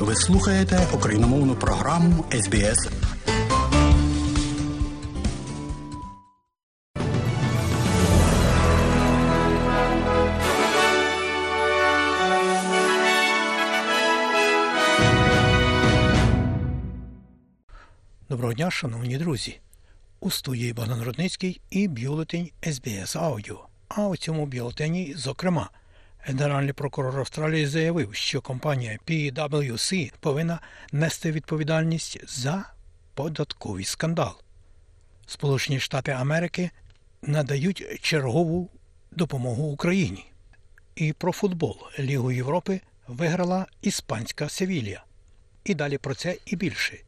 Ви слухаєте україномовну програму СБС. Доброго дня, шановні друзі. У студії Богдан Рудницький і бюлетень SBS Аудіо. А у цьому бюлетені, зокрема, Генеральний прокурор Австралії заявив, що компанія PwC повинна нести відповідальність за податковий скандал. Сполучені Штати Америки надають чергову допомогу Україні. І про футбол Лігу Європи виграла іспанська Севілія. І далі про це і більше.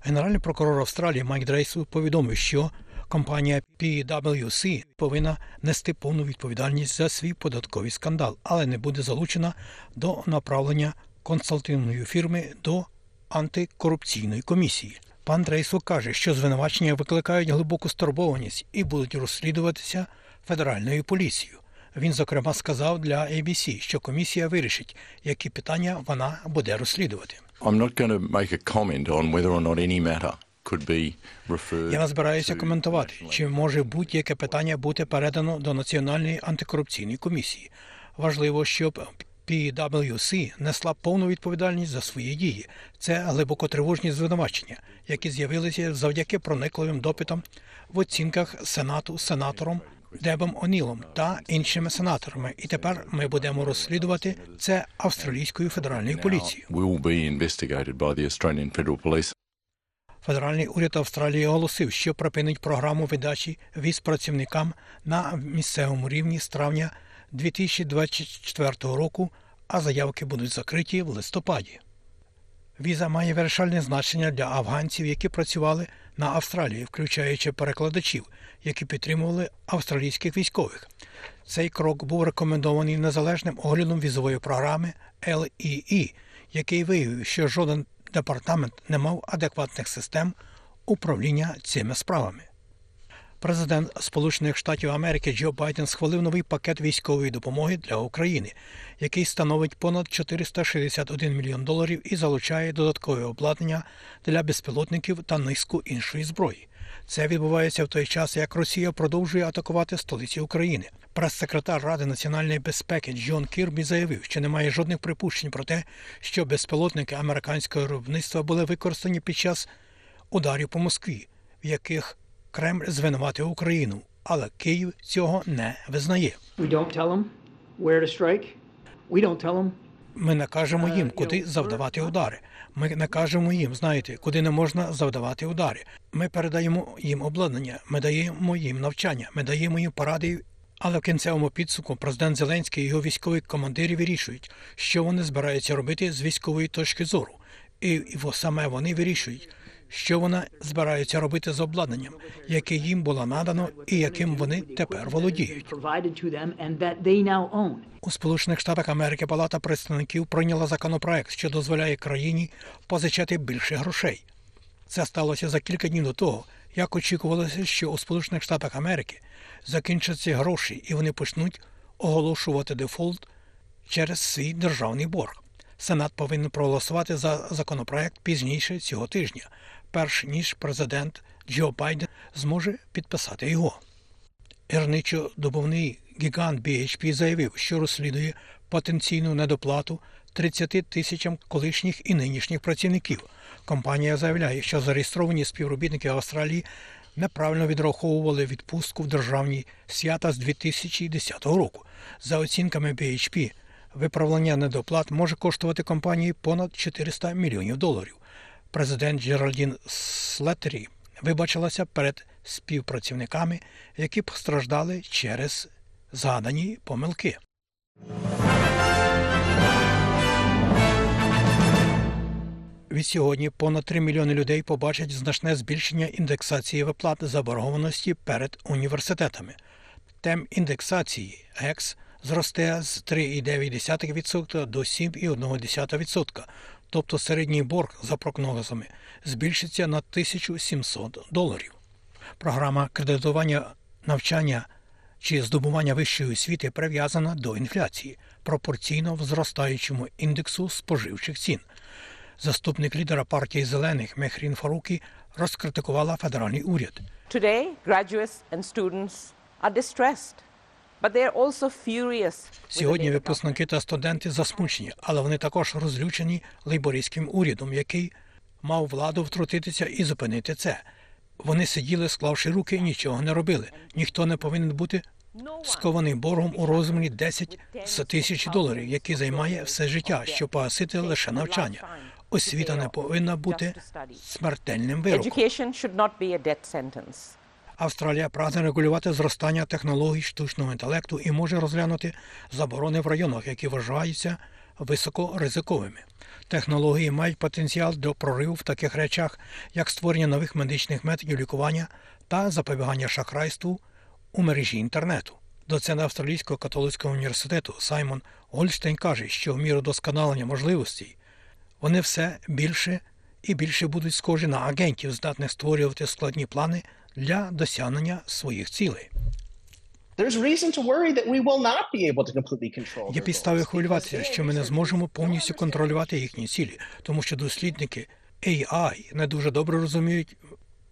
Генеральний прокурор Австралії Майк Дрейсу повідомив, що компанія PwC повинна нести повну відповідальність за свій податковий скандал, але не буде залучена до направлення консультативної фірми до антикорупційної комісії. Пан Дрейсу каже, що звинувачення викликають глибоку стурбованість і будуть розслідуватися федеральною поліцією. Він, зокрема, сказав для ABC, що комісія вирішить, які питання вона буде розслідувати. I'm not going to make a comment on whether or not any matter Я не збираюся коментувати, чи може будь-яке питання бути передано до Національної антикорупційної комісії. Важливо, щоб PwC несла повну відповідальність за свої дії. Це глибоко тривожні звинувачення, які з'явилися завдяки проникливим допитам в оцінках Сенату сенатором Дебом Онілом та іншими сенаторами. І тепер ми будемо розслідувати це австралійською федеральною поліцією. Федеральний уряд Австралії оголосив, що припинить програму видачі віз працівникам на місцевому рівні з травня 2024 року, а заявки будуть закриті в листопаді. Віза має вирішальне значення для афганців, які працювали на Австралії, включаючи перекладачів, які підтримували австралійських військових. Цей крок був рекомендований незалежним оглядом візової програми LEE, який виявив, що жоден департамент не мав адекватних систем управління цими справами. Президент Сполучених Штатів Америки Джо Байден схвалив новий пакет військової допомоги для України, який становить понад 461 мільйон доларів і залучає додаткове обладнання для безпілотників та низку іншої зброї. Це відбувається в той час, як Росія продовжує атакувати столиці України. Прес-секретар Ради національної безпеки Джон Кірбі заявив, що немає жодних припущень про те, що безпілотники американського виробництва були використані під час ударів по Москві, в яких Кремль звинуватив Україну, але Київ цього не визнає. Ми не кажемо їм, куди завдавати удари. Ми не кажемо їм, знаєте, куди не можна завдавати удари. Ми передаємо їм обладнання, ми даємо їм навчання, ми даємо їм поради. Але в кінцевому підсумку президент Зеленський і його військові командири вирішують, що вони збираються робити з військової точки зору, і, саме вони вирішують, що вони збираються робити з обладнанням, яке їм було надано і яким вони тепер володіють. У Сполучених Штатах Америки Палата представників прийняла законопроект, що дозволяє країні позичати більше грошей. Це сталося за кілька днів до того, як очікувалося, що у Сполучених Штатах Америки закінчаться гроші і вони почнуть оголошувати дефолт через свій державний борг. Сенат повинен проголосувати за законопроект пізніше цього тижня, перш ніж президент Джо Байден зможе підписати його. Гірничо-добувний гігант BHP заявив, що розслідує потенційну недоплату 30 тисячам колишніх і нинішніх працівників. Компанія заявляє, що зареєстровані співробітники Австралії неправильно відраховували відпустку в державні свята з 2010 року. За оцінками BHP, виправлення недоплат може коштувати компанії понад 400 мільйонів доларів. Президент Джеральдін Слеттері вибачилася перед співпрацівниками, які постраждали через згадані помилки. Відсьогодні понад 3 мільйони людей побачать значне збільшення індексації виплат заборгованості перед університетами. Темп індексації ГЕКС зросте з 3,9% до 7,1%, тобто середній борг за прогнозами збільшиться на 1700 доларів. Програма кредитування навчання чи здобування вищої освіти прив'язана до інфляції пропорційно в зростаючому індексу споживчих цін. Заступник лідера партії зелених Мехрін Фарукі розкритикувала федеральний уряд. Today, graduates and students are distressed, Сьогодні випускники та студенти засмучені, але вони також розлючені лейбористським урядом, який мав владу втрутитися і зупинити це. Вони сиділи, склавши руки, і нічого не робили. Ніхто не повинен бути скований боргом у розмірі 10 тисяч доларів, який займає все життя, щоб погасити лише навчання. Освіта не повинна бути смертельним вироком. Австралія прагне регулювати зростання технологій штучного інтелекту і може розглянути заборони в районах, які вважаються високоризиковими. Технології мають потенціал до прориву в таких речах, як створення нових медичних методів лікування та запобігання шахрайству у мережі інтернету. Доцент Австралійського католицького університету Саймон Гольштейн каже, що в міру досконалення можливостей вони все більше і більше будуть схожі на агентів, здатних створювати складні плани для досягнення своїх цілей. Є підстави хвилюватися, що ми не зможемо повністю контролювати їхні цілі, тому що дослідники AI не дуже добре розуміють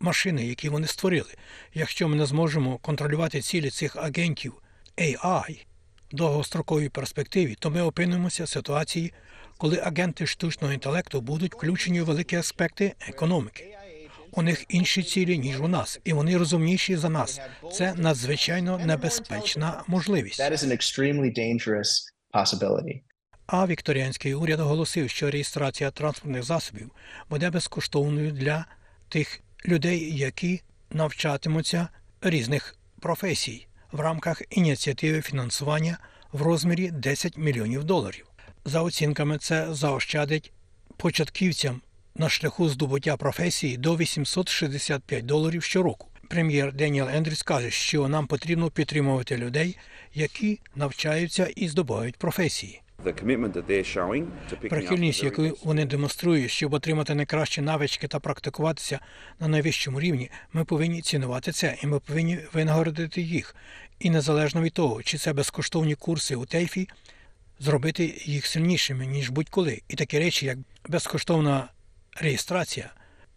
машини, які вони створили. Якщо ми не зможемо контролювати цілі цих агентів AI в довгостроковій перспективі, то ми опинимося в ситуації, коли агенти штучного інтелекту будуть включені у великі аспекти економіки. У них інші цілі, ніж у нас, і вони розумніші за нас. Це надзвичайно небезпечна можливість. А вікторіанський уряд оголосив, що реєстрація транспортних засобів буде безкоштовною для тих людей, які навчатимуться різних професій в рамках ініціативи фінансування в розмірі 10 мільйонів доларів. За оцінками, це заощадить початківцям на шляху здобуття професії до 865 доларів щороку. Прем'єр Деніел Ендріс каже, що нам потрібно підтримувати людей, які навчаються і здобувають професії. Прихильність, яку вони демонструють, щоб отримати найкращі навички та практикуватися на найвищому рівні, ми повинні цінувати це, і ми повинні винагородити їх. І незалежно від того, чи це безкоштовні курси у Тейфі, зробити їх сильнішими ніж будь-коли. І такі речі, як безкоштовна реєстрація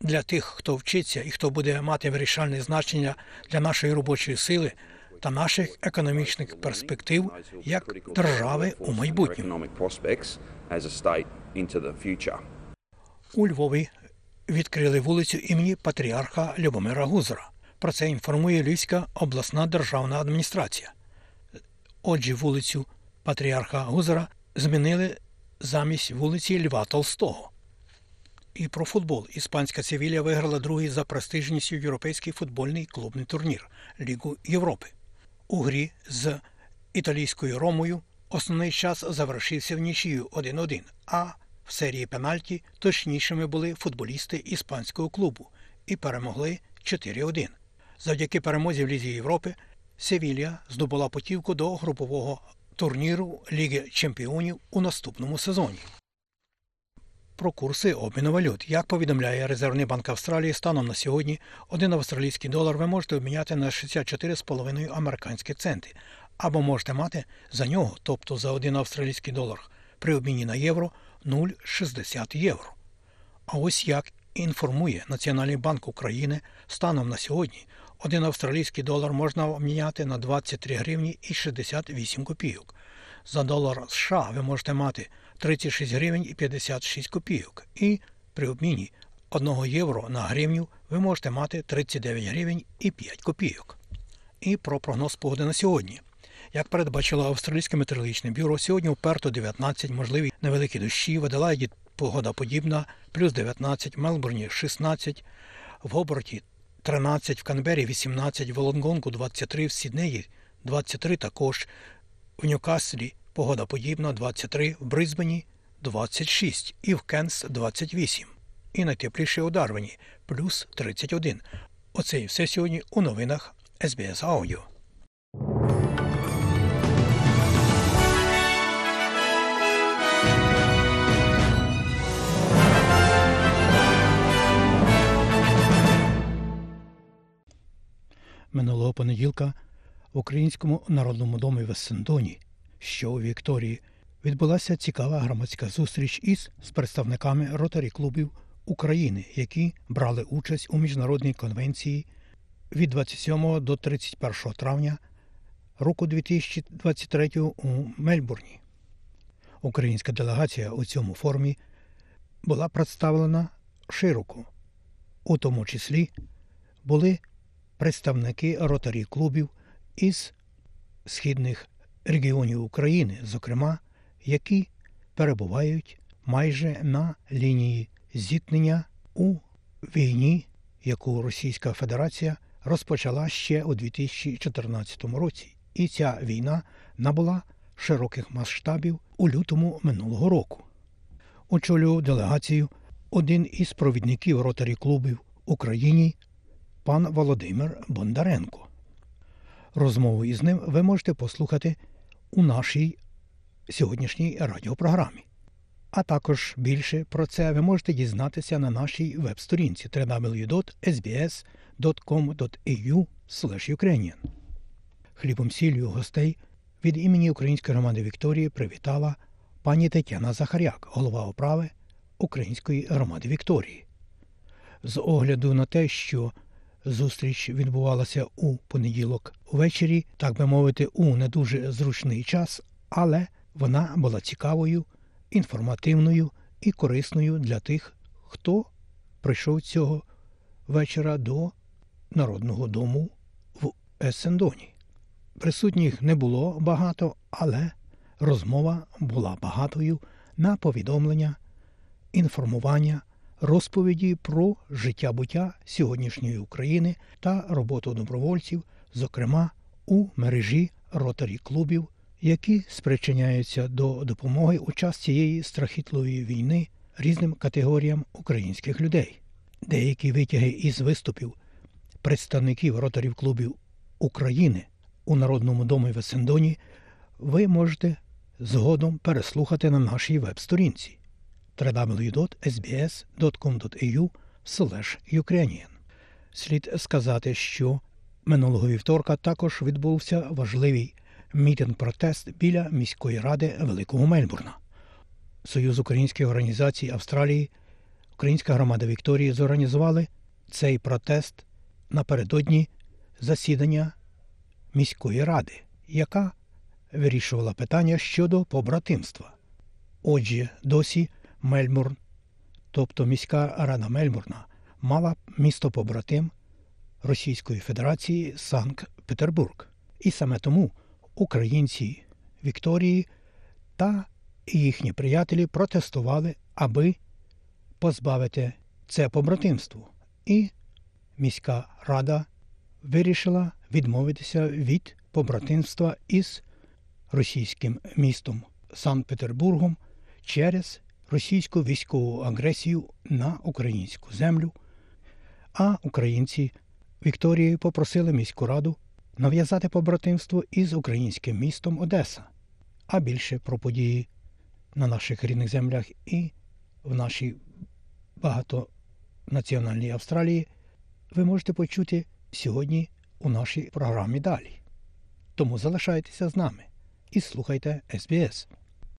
для тих, хто вчиться і хто буде мати вирішальне значення для нашої робочої сили та наших економічних перспектив як держави у майбутньому. У Львові відкрили вулицю імені патріарха Любомира Гузера. Про це інформує Львівська обласна державна адміністрація. Отже, вулицю патріарха Гузера змінили замість вулиці Льва Толстого. І про футбол. Іспанська Севілля виграла другий за престижністю європейський футбольний клубний турнір Лігу Європи. У грі з італійською Ромою основний час завершився в нічию 1-1, а в серії пенальті точнішими були футболісти іспанського клубу і перемогли 4-1. Завдяки перемозі в Лізі Європи Севілля здобула путівку до групового турніру Ліги Чемпіонів у наступному сезоні. Про курси обміну валют. Як повідомляє Резервний банк Австралії, станом на сьогодні один австралійський долар ви можете обміняти на 64,5 американські центи, або можете мати за нього, тобто за один австралійський долар, при обміні на євро 0,60 євро. А ось як інформує Національний банк України, станом на сьогодні один австралійський долар можна обміняти на 23 гривні і 68 копійок. За долар США ви можете мати 36 гривень і 56 копійок. І при обміні 1 євро на гривню ви можете мати 39 гривень і 5 копійок. І про прогноз погоди на сьогодні. Як передбачило Австралійське метеорологічне бюро, сьогодні у Перту 19, можливі невеликі дощі, в Аделаїді погода подібна, плюс 19, в Мелбурні 16, в Гоборті 13, в Канбері 18, в Волонгонку, 23, в Сіднеї 23 також, в Ньюкаслі погода подібна 23, в Брисбені 26 і в Кенс 28. І найтепліше у Дарвені плюс 31. Оце і все сьогодні у новинах СБС Аудіо. Минулого понеділка в Українському народному домі в Ессендоні, що у Вікторії, відбулася цікава громадська зустріч із з представниками ротарі клубів України, які брали участь у міжнародній конвенції від 27 до 31 травня року 2023 у Мельбурні. Українська делегація у цьому форумі була представлена широко, у тому числі були представники ротарі клубів із східних регіонів України, зокрема, які перебувають майже на лінії зіткнення у війні, яку Російська Федерація розпочала ще у 2014 році. І ця війна набула широких масштабів у лютому минулого року. Очолював делегацію один із провідників ротарі клубів Україні пан Володимир Бондаренко. Розмову із ним ви можете послухати у нашій сьогоднішній радіопрограмі. А також більше про це ви можете дізнатися на нашій веб-сторінці www.sbs.com.au Ukrainian. Хлібом сіллю гостей від імені Української громади Вікторії привітала пані Тетяна Захаряк, голова управи Української громади Вікторії. З огляду на те, що зустріч відбувалася у понеділок увечері, так би мовити, у не дуже зручний час, але вона була цікавою, інформативною і корисною для тих, хто прийшов цього вечора до Народного дому в Есендоні. Присутніх не було багато, але розмова була багатою на повідомлення, інформування, розповіді про життя буття сьогоднішньої України та роботу добровольців, зокрема у мережі ротарі клубів, які спричиняються до допомоги у час цієї страхітливої війни різним категоріям українських людей. Деякі витяги із виступів представників ротарів клубів України у Народному домі в Есендоні ви можете згодом переслухати на нашій веб-сторінці www.sbs.com.au Ukrainian. Слід сказати, що минулого вівторка також відбувся важливий мітинг-протест біля міської ради Великого Мельбурна. Союз українських організацій Австралії, Українська громада Вікторії зорганізували цей протест напередодні засідання міської ради, яка вирішувала питання щодо побратимства. Отже, досі Мельбурн, тобто міська рада Мельбурна, мала місто побратим Російської Федерації Санкт-Петербург. І саме тому українці Вікторії та їхні приятелі протестували, аби позбавити це побратимство. І міська рада вирішила відмовитися від побратимства із російським містом Санкт-Петербургом через російську військову агресію на українську землю. А українці Вікторії попросили міську раду нав'язати побратимство із українським містом Одеса, а більше про події на наших рідних землях і в нашій багатонаціональній Австралії ви можете почути сьогодні у нашій програмі далі. Тому залишайтеся з нами і слухайте СБС.